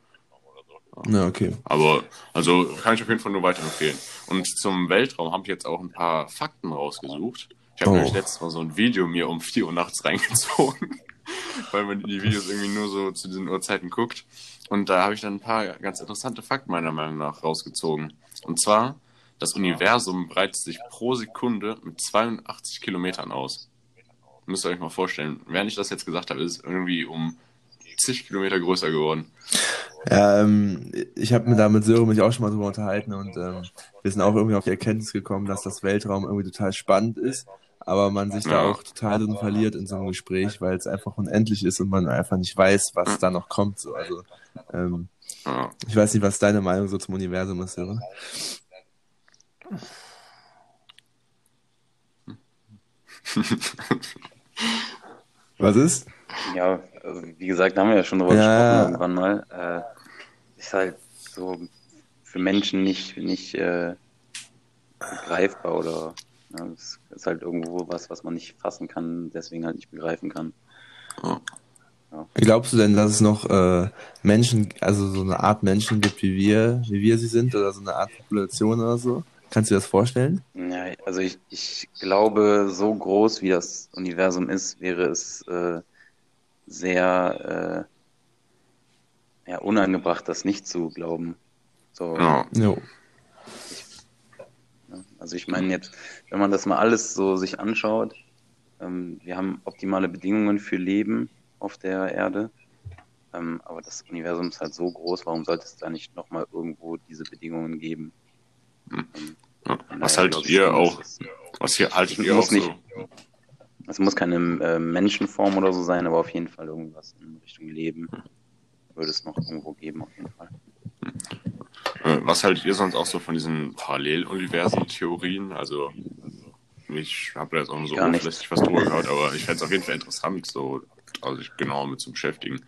S1: Ja, okay.
S3: Aber, also kann ich auf jeden Fall nur weiterempfehlen. Und zum Weltraum habe ich jetzt auch ein paar Fakten rausgesucht. Ich habe oh. nämlich letztes Mal so ein Video mir um 4 Uhr nachts reingezogen, weil man die Videos irgendwie nur so zu diesen Uhrzeiten guckt. Und da habe ich dann ein paar ganz interessante Fakten meiner Meinung nach rausgezogen. Und zwar, das Universum breitet sich pro Sekunde mit 82 Kilometern aus. Müsst ihr euch mal vorstellen. Während ich das jetzt gesagt habe, ist es irgendwie um zig Kilometer größer geworden.
S1: Ja, ähm, ich habe mir da mit Sören mich auch schon mal drüber unterhalten und ähm, wir sind auch irgendwie auf die Erkenntnis gekommen, dass das Weltraum irgendwie total spannend ist, aber man sich ja. da auch total drin verliert in so einem Gespräch, weil es einfach unendlich ist und man einfach nicht weiß, was da noch kommt. So. Also ähm, ja. Ich weiß nicht, was deine Meinung so zum Universum ist, oder? was ist?
S2: Ja, also wie gesagt, haben wir ja schon darüber ja. gesprochen irgendwann mal. Äh, ist halt so für Menschen nicht, nicht äh, greifbar oder ja, es ist halt irgendwo was, was man nicht fassen kann, deswegen halt nicht begreifen kann.
S1: Ja. Glaubst du denn, dass es noch äh, Menschen, also so eine Art Menschen gibt, wie wir, wie wir sie sind, oder so eine Art Population oder so? Kannst du dir das vorstellen?
S2: Ja, also ich, ich glaube, so groß wie das Universum ist, wäre es äh, sehr äh, ja, unangebracht, das nicht zu glauben. So,
S3: ja.
S2: Also ich meine jetzt, wenn man das mal alles so sich anschaut, ähm, wir haben optimale Bedingungen für Leben auf der Erde. Ähm, aber das Universum ist halt so groß, warum sollte es da nicht nochmal irgendwo diese Bedingungen geben?
S3: Hm. Ähm, ja, was haltet ihr auch? Was hier haltet ihr auch nicht, so?
S2: Es muss keine äh, Menschenform oder so sein, aber auf jeden Fall irgendwas in Richtung Leben hm. würde es noch irgendwo geben, auf jeden Fall.
S3: Hm. Äh, was haltet ihr sonst auch so von diesen Paralleluniversen-Theorien? Also, ich habe da jetzt auch nur so oberflächlich was drüber gehört, aber ich fände es auf jeden Fall interessant, so also sich genauer mit zu beschäftigen.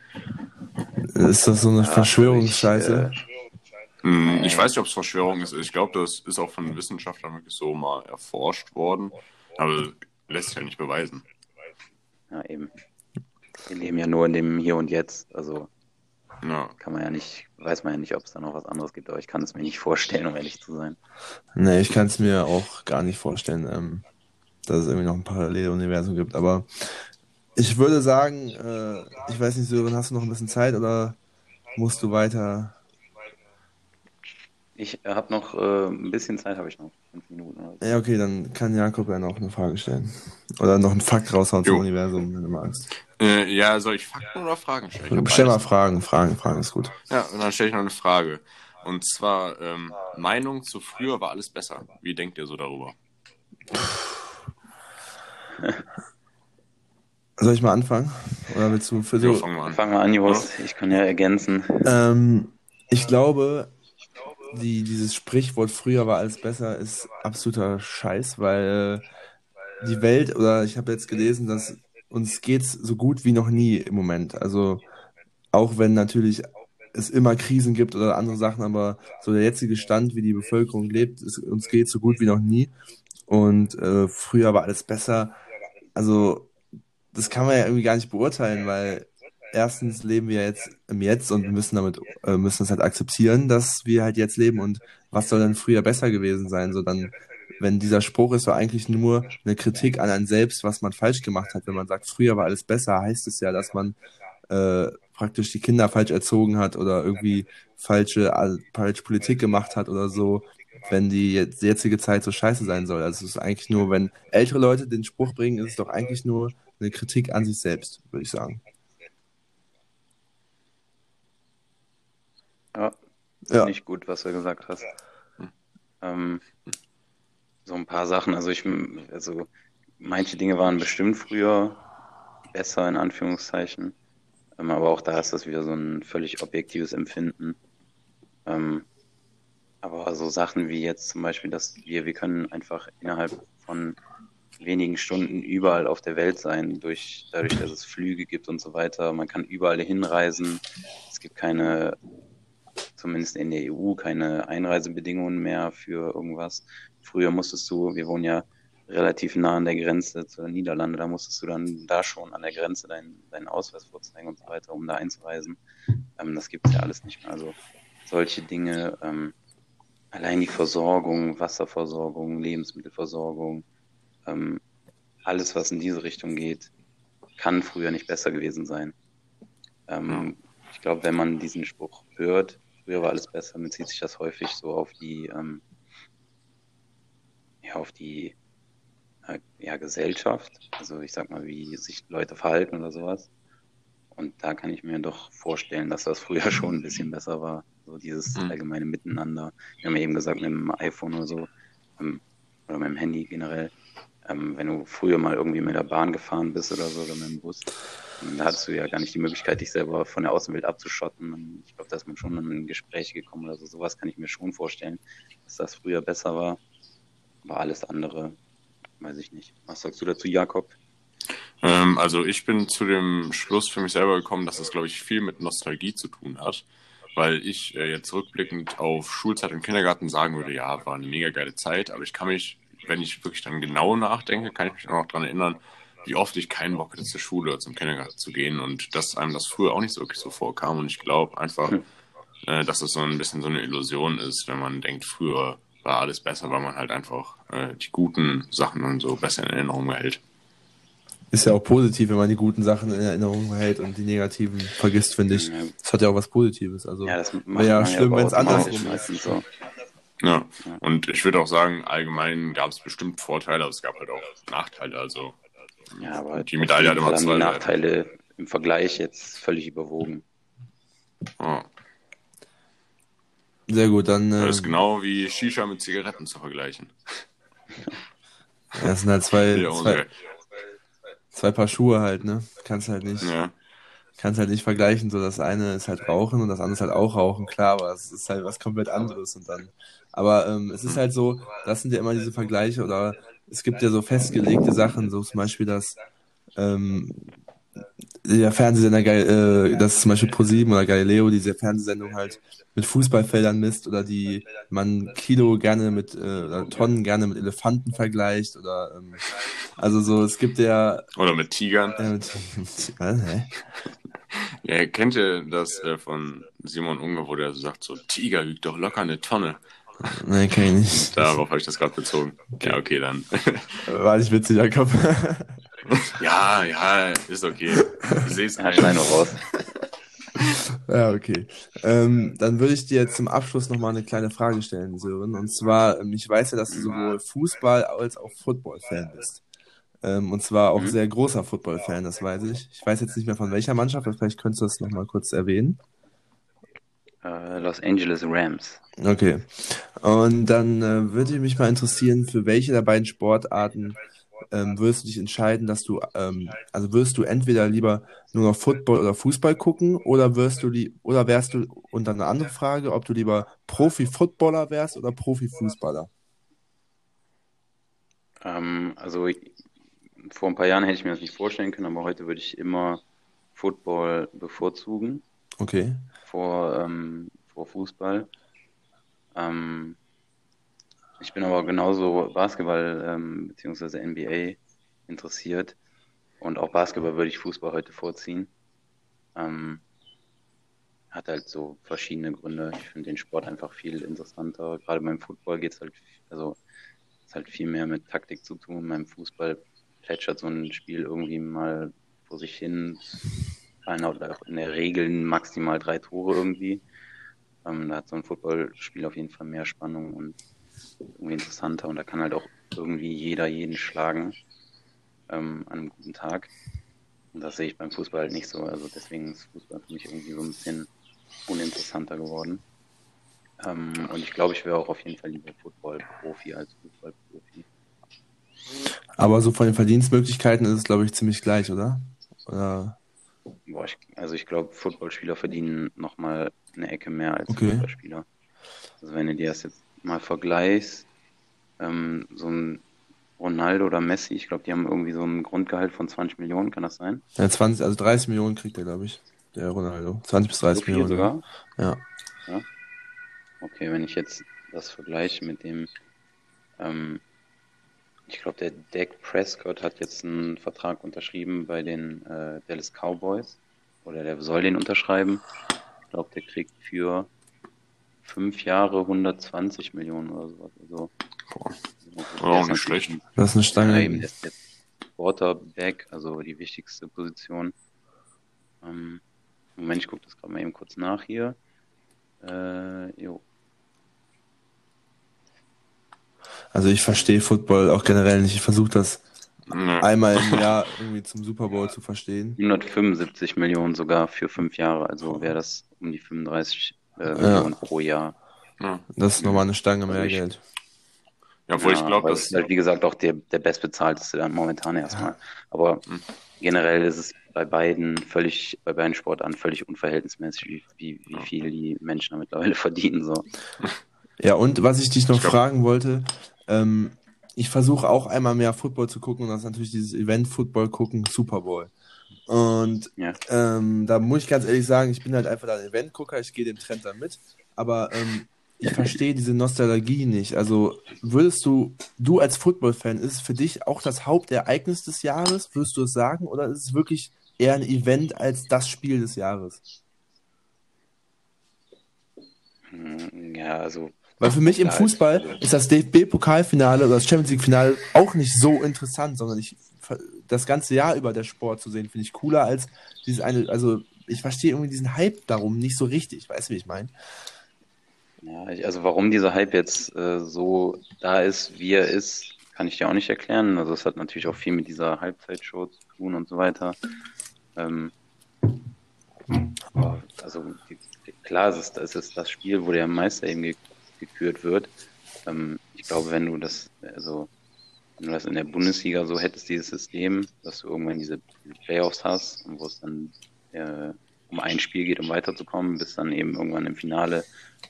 S1: Ist das so eine ja, Verschwörungsscheiße?
S2: Ich,
S3: Hm, ich weiß nicht, ob es Verschwörung ist. Ich glaube, das ist auch von Wissenschaftlern wirklich so mal erforscht worden. Aber lässt sich ja nicht beweisen.
S2: Ja, eben. Wir leben ja nur in dem Hier und Jetzt. Also
S3: Ja.
S2: kann man ja nicht, weiß man ja nicht, ob es da noch was anderes gibt, aber ich kann es mir nicht vorstellen, um ehrlich zu sein.
S1: Nee, ich kann es mir auch gar nicht vorstellen, ähm, dass es irgendwie noch ein Paralleluniversum gibt. Aber ich würde sagen, äh, ich weiß nicht, Sören, hast du noch ein bisschen Zeit oder musst du weiter?
S2: Ich habe noch äh, ein bisschen Zeit, habe ich noch. Fünf Minuten oder so.
S1: Ja, okay, dann kann Jakob ja noch eine Frage stellen. Oder noch einen Fakt raushauen zum
S3: Jo.
S1: Universum, wenn du magst.
S3: Äh, ja, soll ich Fakten oder Fragen stellen?
S1: Stell mal. Fragen, Fragen, Fragen ist gut.
S3: Ja, und dann stelle ich noch eine Frage. Und zwar, ähm, Meinung zu früher war alles besser. Wie denkt ihr so darüber?
S1: Soll ich mal anfangen? Oder willst du für
S3: Jo,
S1: so?
S3: fangen wir an.
S2: Fangen wir an, Jos. Ich kann ja ergänzen.
S1: Ähm, ich glaube, die, dieses Sprichwort früher war alles besser ist absoluter Scheiß, weil äh, die Welt, oder ich habe jetzt gelesen, dass uns geht's so gut wie noch nie im Moment. Also auch wenn natürlich es immer Krisen gibt oder andere Sachen, aber so der jetzige Stand, wie die Bevölkerung lebt, ist, uns geht so gut wie noch nie. Und äh, früher war alles besser. Also das kann man ja irgendwie gar nicht beurteilen, weil erstens leben wir jetzt im Jetzt und müssen damit, äh, müssen es halt akzeptieren, dass wir halt jetzt leben und was soll denn früher besser gewesen sein? So dann, wenn dieser Spruch ist so eigentlich nur eine Kritik an ein selbst, was man falsch gemacht hat. Wenn man sagt, früher war alles besser, heißt es ja, dass man äh, praktisch die Kinder falsch erzogen hat oder irgendwie falsche, falsche Politik gemacht hat oder so, wenn die jetzige Zeit so scheiße sein soll. Also es ist eigentlich nur, wenn ältere Leute den Spruch bringen, ist es doch eigentlich nur eine Kritik an sich selbst, würde ich sagen.
S2: Ja,
S1: Ja.
S2: finde ich gut, was du gesagt hast. Ähm, so ein paar Sachen, also ich, also manche Dinge waren bestimmt früher besser, in Anführungszeichen. Ähm, aber auch da ist das wieder so ein völlig objektives Empfinden. Ähm, aber so Sachen wie jetzt zum Beispiel, dass wir, wir können einfach innerhalb von wenigen Stunden überall auf der Welt sein, durch, dadurch, dass es Flüge gibt und so weiter. Man kann überall hinreisen. Es gibt keine, zumindest in der EU, keine Einreisebedingungen mehr für irgendwas. Früher musstest du, wir wohnen ja relativ nah an der Grenze zur Niederlande, da musstest du dann da schon an der Grenze deinen, deinen Ausweis vorzeigen und so weiter, um da einzureisen. Ähm, das gibt es ja alles nicht mehr. Also solche Dinge, ähm, allein die Versorgung, Wasserversorgung, Lebensmittelversorgung, ähm, alles, was in diese Richtung geht, kann früher nicht besser gewesen sein. Ähm, ich glaube, wenn man diesen Spruch hört, früher war alles besser, bezieht sich das häufig so auf die, ähm, ja, auf die äh, ja, Gesellschaft. Also ich sag mal, wie sich Leute verhalten oder sowas. Und da kann ich mir doch vorstellen, dass das früher schon ein bisschen besser war. So dieses
S3: Mhm.
S2: allgemeine Miteinander. Wir haben ja eben gesagt, mit dem iPhone oder so, ähm, oder mit dem Handy generell. Ähm, wenn du früher mal irgendwie mit der Bahn gefahren bist oder so, oder mit dem Bus, ähm, da hattest du ja gar nicht die Möglichkeit, dich selber von der Außenwelt abzuschotten. Und ich glaube, da ist man schon in Gespräche gekommen oder so. Sowas kann ich mir schon vorstellen, dass das früher besser war. Aber alles andere, weiß ich nicht. Was sagst du dazu, Jakob?
S3: Ähm, also ich bin zu dem Schluss für mich selber gekommen, dass das, glaube ich, viel mit Nostalgie zu tun hat. Weil ich äh, jetzt rückblickend auf Schulzeit und Kindergarten sagen würde, ja, war eine mega geile Zeit, aber ich kann mich, wenn ich wirklich dann genau nachdenke, kann ich mich auch noch daran erinnern, wie oft ich keinen Bock hatte, zur Schule oder zum Kindergarten zu gehen und dass einem das früher auch nicht so wirklich so vorkam. Und ich glaube einfach,
S2: Hm.
S3: äh, dass es so ein bisschen so eine Illusion ist, wenn man denkt, früher war alles besser, weil man halt einfach äh, die guten Sachen und so besser in Erinnerung behält.
S1: Ist ja auch positiv, wenn man die guten Sachen in Erinnerung behält und die negativen vergisst, finde ich. Das hat ja auch was Positives. Also,
S2: Ja, das macht
S1: wäre ja
S2: man
S1: schlimm, wenn es andersrum ist.
S2: so.
S3: Ja,
S2: Ja.
S3: und ich würde auch sagen, allgemein gab es bestimmt Vorteile, aber es gab halt auch Nachteile. Also
S2: Ja, aber
S3: Die Medaille hat immer zwei
S2: haben die. Nachteile im Vergleich jetzt völlig überwogen.
S3: ja.
S1: Sehr gut, dann. Äh,
S3: das ist genau wie Shisha mit Zigaretten zu vergleichen.
S1: das sind halt zwei,
S3: Ja,
S1: zwei, zwei Paar Schuhe halt, ne? Kannst halt nicht,
S3: ja.
S1: Kannst halt nicht vergleichen. So, das eine ist halt Rauchen und das andere ist halt auch Rauchen, klar, aber es ist halt was komplett anderes und dann. Aber ähm, es ist halt so, das sind ja immer diese Vergleiche oder es gibt ja so festgelegte Sachen, so zum Beispiel, dass ähm, der Fernsehsender, äh, das ist zum Beispiel ProSieben oder Galileo, diese Fernsehsendung halt mit Fußballfeldern misst oder die man Kilo gerne mit, äh, oder Tonnen gerne mit Elefanten vergleicht oder, ähm, also so, es gibt ja...
S3: Oder mit Tigern.
S1: Äh, mit, was, hä?
S3: Ja, kennt ihr das äh, von Simon Unge, wo der sagt, so Tiger wiegt doch locker eine Tonne.
S1: Nein, kann ich nicht.
S3: Darauf habe ich das gerade bezogen. Ja, okay, dann.
S1: War nicht witzig, Jakob.
S3: ja, ja, ist okay. Ich sehe es
S2: Ja, schneid noch raus.
S1: Ja, okay. Ähm, dann würde ich dir jetzt zum Abschluss nochmal eine kleine Frage stellen, Sören. Und zwar, ähm, ich weiß ja, dass du sowohl Fußball als auch Football-Fan bist. Ähm, und zwar auch
S2: Mhm.
S1: sehr großer Football-Fan, das weiß ich. Ich weiß jetzt nicht mehr von welcher Mannschaft, aber vielleicht könntest du das nochmal kurz erwähnen.
S2: Äh, Los Angeles Rams.
S1: Okay. Und dann äh, würde mich mal interessieren, für welche der beiden Sportarten ähm, würdest du dich entscheiden, dass du, ähm, also wirst du entweder lieber nur noch Football oder Fußball gucken oder wirst du die, oder wärst du, und dann eine andere Frage, ob du lieber Profi-Footballer wärst oder Profi-Fußballer?
S2: Ähm, also vor ein paar Jahren hätte ich mir das nicht vorstellen können, aber heute würde ich immer Football bevorzugen
S1: Okay.
S2: Vor, ähm, vor Fußball. Ähm, ich bin aber genauso Basketball ähm, bzw. NBA interessiert und auch Basketball würde ich Fußball heute vorziehen. Ähm, hat halt so verschiedene Gründe. Ich finde den Sport einfach viel interessanter. Gerade beim Football geht es halt, also halt viel mehr mit Taktik zu tun. Beim Fußball plätschert so ein Spiel irgendwie mal vor sich hin. Fallen auch in der Regel maximal drei Tore irgendwie. Ähm, da hat so ein Footballspiel auf jeden Fall mehr Spannung und irgendwie interessanter und da kann halt auch irgendwie jeder jeden schlagen ähm, an einem guten Tag. Und das sehe ich beim Fußball halt nicht so. Also deswegen ist Fußball für mich irgendwie so ein bisschen uninteressanter geworden. Ähm, und ich glaube, ich wäre auch auf jeden Fall lieber Football-Profi als Fußball-Profi.
S1: Aber so von den Verdienstmöglichkeiten ist es, glaube ich, ziemlich gleich, oder? Oder?
S2: Boah, ich, also ich glaube, Footballspieler verdienen nochmal eine Ecke mehr als
S1: Okay.
S2: Fußballspieler. Also wenn du dir das jetzt mal vergleichst, ähm, so ein Ronaldo oder Messi, ich glaube, die haben irgendwie so ein Grundgehalt von 20 Millionen, kann das sein?
S1: Ja, 20, also 30 Millionen kriegt er, glaube ich, der Ronaldo. 20 bis 30
S2: so
S1: Millionen.
S2: sogar?
S1: Ja.
S2: Ja. Okay, wenn ich jetzt das vergleiche mit dem, ähm, ich glaube, der Dak Prescott hat jetzt einen Vertrag unterschrieben bei den äh, Dallas Cowboys. Oder der soll den unterschreiben. Ich glaube, der kriegt für fünf Jahre 120 Millionen oder sowas. Also,
S3: Boah.
S2: der
S3: Auch
S2: ist
S3: nicht schlecht.
S1: Das ist eine
S2: Ja,
S1: Stange.
S2: eben, der der Quarterback, also die wichtigste Position. Ähm, Moment, ich gucke das gerade mal eben kurz nach hier. Äh, jo.
S1: Also ich verstehe Football auch generell nicht. Ich versuche das
S3: Ja.
S1: einmal im Jahr irgendwie zum Super Bowl zu verstehen.
S2: 175 Millionen sogar für fünf Jahre, also wäre das um die 35 äh, Millionen pro Jahr.
S3: Ja.
S1: Das ist nochmal eine Stange mehr
S2: Also ich-
S1: Geld.
S3: Ja, obwohl ich
S2: Ja,
S3: glaube,
S2: das ist halt, wie gesagt, auch der, der bestbezahlteste dann momentan erstmal. Aber
S3: Hm.
S2: generell ist es bei beiden völlig, bei beiden Sportarten völlig unverhältnismäßig, wie, wie, wie
S3: Ja.
S2: viel die Menschen da mittlerweile verdienen. So.
S1: Ja, und was ich dich noch
S3: Ich glaub-
S1: fragen wollte, ähm, ich versuche auch einmal mehr Football zu gucken und das ist natürlich dieses Event Football gucken, Super Bowl. Und
S2: Ja.
S1: ähm, da muss ich ganz ehrlich sagen, ich bin halt einfach ein Eventgucker, ich gehe dem Trend dann mit, aber ähm, ich verstehe diese Nostalgie nicht. Also würdest du, du als Football-Fan, ist es für dich auch das Hauptereignis des Jahres, würdest du es sagen, oder ist es wirklich eher ein Event als das Spiel des Jahres?
S2: Hm, Ja, also
S1: Weil für mich im Fußball ist das DFB-Pokalfinale oder das Champions League-Finale auch nicht so interessant, sondern ich das ganze Jahr über der Sport zu sehen, finde ich cooler als dieses eine, also ich verstehe irgendwie diesen Hype darum nicht so richtig, weißt du, wie ich meine?
S2: Ja, ich, also warum dieser Hype jetzt äh, so da ist, wie er ist, kann ich dir auch nicht erklären. Also es hat natürlich auch viel mit dieser Halbzeitshow zu tun und so weiter. Ähm, also klar, es ist, es ist das Spiel, wo der Meister eben ge gekürt wird. Ähm, ich glaube, wenn du das, also wenn du das in der Bundesliga so hättest, dieses System, dass du irgendwann diese Playoffs hast, und wo es dann äh, um ein Spiel geht, um weiterzukommen, bis dann eben irgendwann im Finale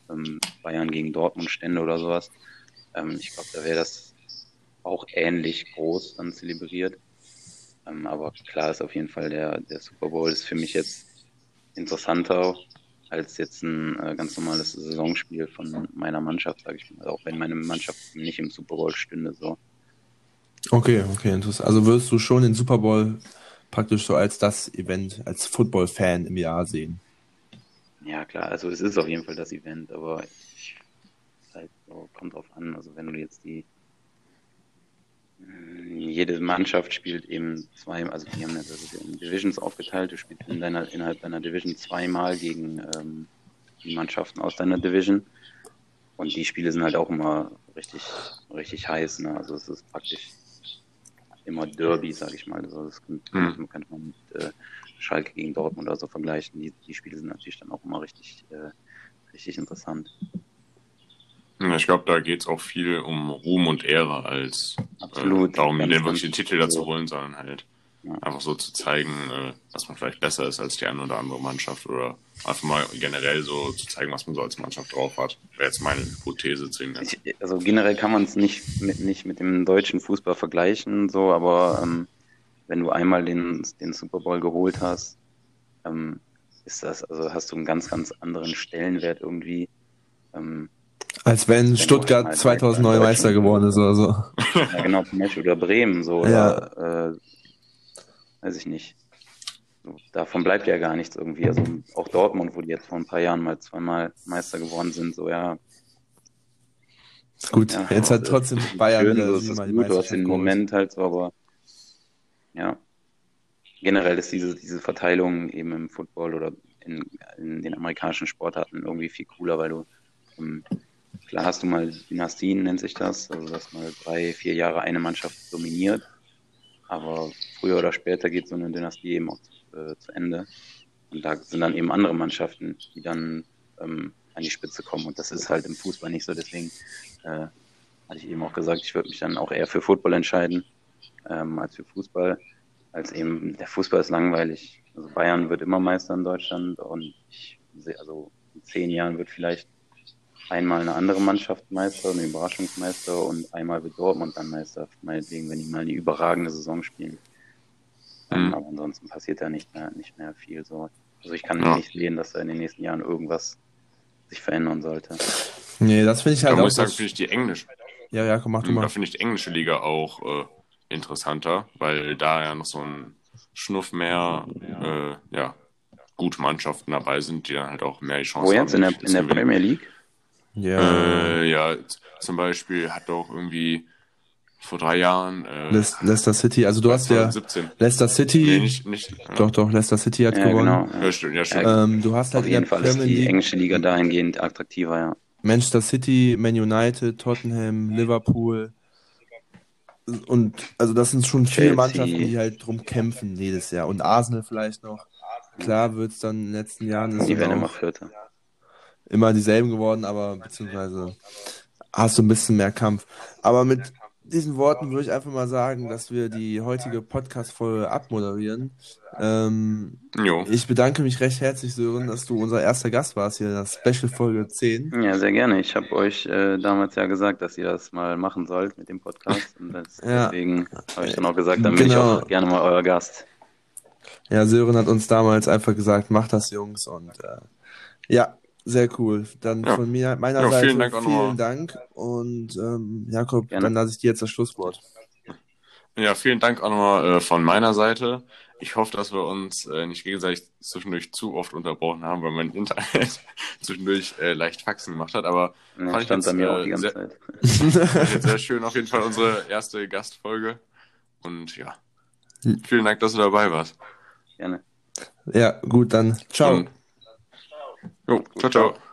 S2: ähm, Bayern gegen Dortmund stände oder sowas. Ähm, ich glaube, da wäre das auch ähnlich groß dann zelebriert. Ähm, aber klar ist auf jeden Fall der, der Super Bowl ist für mich jetzt interessanter als jetzt ein äh, ganz normales Saisonspiel von meiner Mannschaft, sage ich mal. Also auch wenn meine Mannschaft nicht im Super Bowl stünde, so.
S1: Okay, okay, interessant. Also würdest du schon den Super Bowl praktisch so als das Event, als Football-Fan im Jahr sehen?
S2: Ja, klar, also es ist auf jeden Fall das Event, aber ich, halt so, kommt drauf an. Also wenn du jetzt die jede Mannschaft spielt eben zwei, also die haben das in Divisions aufgeteilt, du spielst in deiner, innerhalb deiner Division zweimal gegen ähm, die Mannschaften aus deiner Division. Und die Spiele sind halt auch immer richtig, richtig heiß. Ne? Also es ist praktisch immer Derby, sag ich mal. Also das könnte, mhm. könnte man mit äh, Schalke gegen Dortmund oder so vergleichen. Die, die Spiele sind natürlich dann auch immer richtig, äh, richtig interessant.
S3: Ich glaube, da geht es auch viel um Ruhm und Ehre, als Absolut, äh, darum, den wirklich den Titel dazu holen, sondern halt ja. einfach so zu zeigen, äh, dass man vielleicht besser ist als die eine oder andere Mannschaft oder einfach mal generell so zu zeigen, was man so als Mannschaft drauf hat. Wäre jetzt meine Hypothese zwingend.
S2: Also generell kann man es nicht mit, nicht mit dem deutschen Fußball vergleichen, so, aber ähm, wenn du einmal den, den Super Bowl geholt hast, ähm, ist das, also hast du einen ganz, ganz anderen Stellenwert irgendwie. Ähm,
S1: als wenn Stuttgart 2009 Meister geworden ist oder so.
S2: Ja, genau, zum Beispiel. Oder Bremen, so. Ja. Oder, äh, weiß ich nicht. Davon bleibt ja gar nichts irgendwie. Also auch Dortmund, wo die jetzt vor ein paar Jahren mal zweimal Meister geworden sind, so ja.
S1: Gut, ja, jetzt hat trotzdem Bayern
S2: schön, so, ist gut, du hast den Moment halt so, aber ja. Generell ist diese, diese Verteilung eben im Football oder in, in den amerikanischen Sportarten irgendwie viel cooler, weil du ähm, Klar hast du mal Dynastien, nennt sich das, also dass mal drei, vier Jahre eine Mannschaft dominiert. Aber früher oder später geht so eine Dynastie eben auch äh, zu Ende. Und da sind dann eben andere Mannschaften, die dann ähm, an die Spitze kommen. Und das ist halt im Fußball nicht so. Deswegen äh, hatte ich eben auch gesagt, ich würde mich dann auch eher für Football entscheiden ähm, als für Fußball. Als eben der Fußball ist langweilig. Also Bayern wird immer Meister in Deutschland und ich sehe, also in zehn Jahren wird vielleicht einmal eine andere Mannschaft Meister, eine Überraschungsmeister und einmal wird Dortmund dann Meister, meinetwegen, wenn die mal eine überragende Saison spielen. Mhm. Aber ansonsten passiert da nicht mehr, nicht mehr viel so. Also ich kann ja. nicht sehen, dass da in den nächsten Jahren irgendwas sich verändern sollte.
S1: Nee, das finde ich halt
S3: da
S1: auch.
S3: muss ich sagen, finde ich die englische.
S1: Ja, ja, komm, mach du mal.
S3: Da finde ich die englische Liga auch äh, interessanter, weil da ja noch so ein Schnuff mehr, äh, ja, gute Mannschaften dabei sind, die dann halt auch mehr die Chance
S2: Wo haben. Wo jetzt? In der, in der Premier League?
S3: Ja. Äh, ja, zum Beispiel hat doch irgendwie vor drei Jahren. Äh,
S1: Leicester City, also du hast ja Leicester City.
S3: Nee, nicht, nicht, ja.
S1: Doch, doch, Leicester City hat
S2: ja,
S1: gewonnen.
S2: Genau,
S3: ja. stimmt, ja, stimmt.
S1: Ähm, du hast halt
S2: Auf jeden Fall ist die englische Liga dahingehend attraktiver, ja.
S1: Manchester City, Man United, Tottenham, Liverpool. Und also das sind schon viele. Mannschaften, die halt drum kämpfen jedes Jahr. Und Arsenal vielleicht noch. Klar wird es dann in den letzten Jahren.
S2: Die werden immer Vierter
S1: immer dieselben geworden, aber beziehungsweise hast du ein bisschen mehr Kampf. Aber mit diesen Worten würde ich einfach mal sagen, dass wir die heutige Podcast-Folge abmoderieren. Ähm, ich bedanke mich recht herzlich, Sören, dass du unser erster Gast warst hier in der Special-Folge 10.
S2: Ja, sehr gerne. Ich habe euch äh, damals ja gesagt, dass ihr das mal machen sollt mit dem Podcast. Und das, ja. deswegen habe ich dann auch gesagt, dann bin genau. ich auch gerne mal euer Gast.
S1: Ja, Sören hat uns damals einfach gesagt, macht das, Jungs. Und äh, ja, sehr cool. Dann ja. von mir, meiner ja, Seite vielen Dank. Vielen Dank. Und ähm, Jakob, Gerne. dann lasse ich dir jetzt das Schlusswort.
S3: Ja, vielen Dank auch nochmal äh, von meiner Seite. Ich hoffe, dass wir uns äh, nicht gegenseitig zwischendurch zu oft unterbrochen haben, weil mein Internet zwischendurch äh, leicht Faxen gemacht hat. Aber
S2: ja, fand ich jetzt, mir auch die ganze
S3: äh, sehr, Zeit. sehr schön, auf jeden Fall unsere erste Gastfolge. Und ja, hm. vielen Dank, dass du dabei warst.
S2: Gerne.
S1: Ja, gut, dann ciao. Und
S3: Jo, ciao, ciao.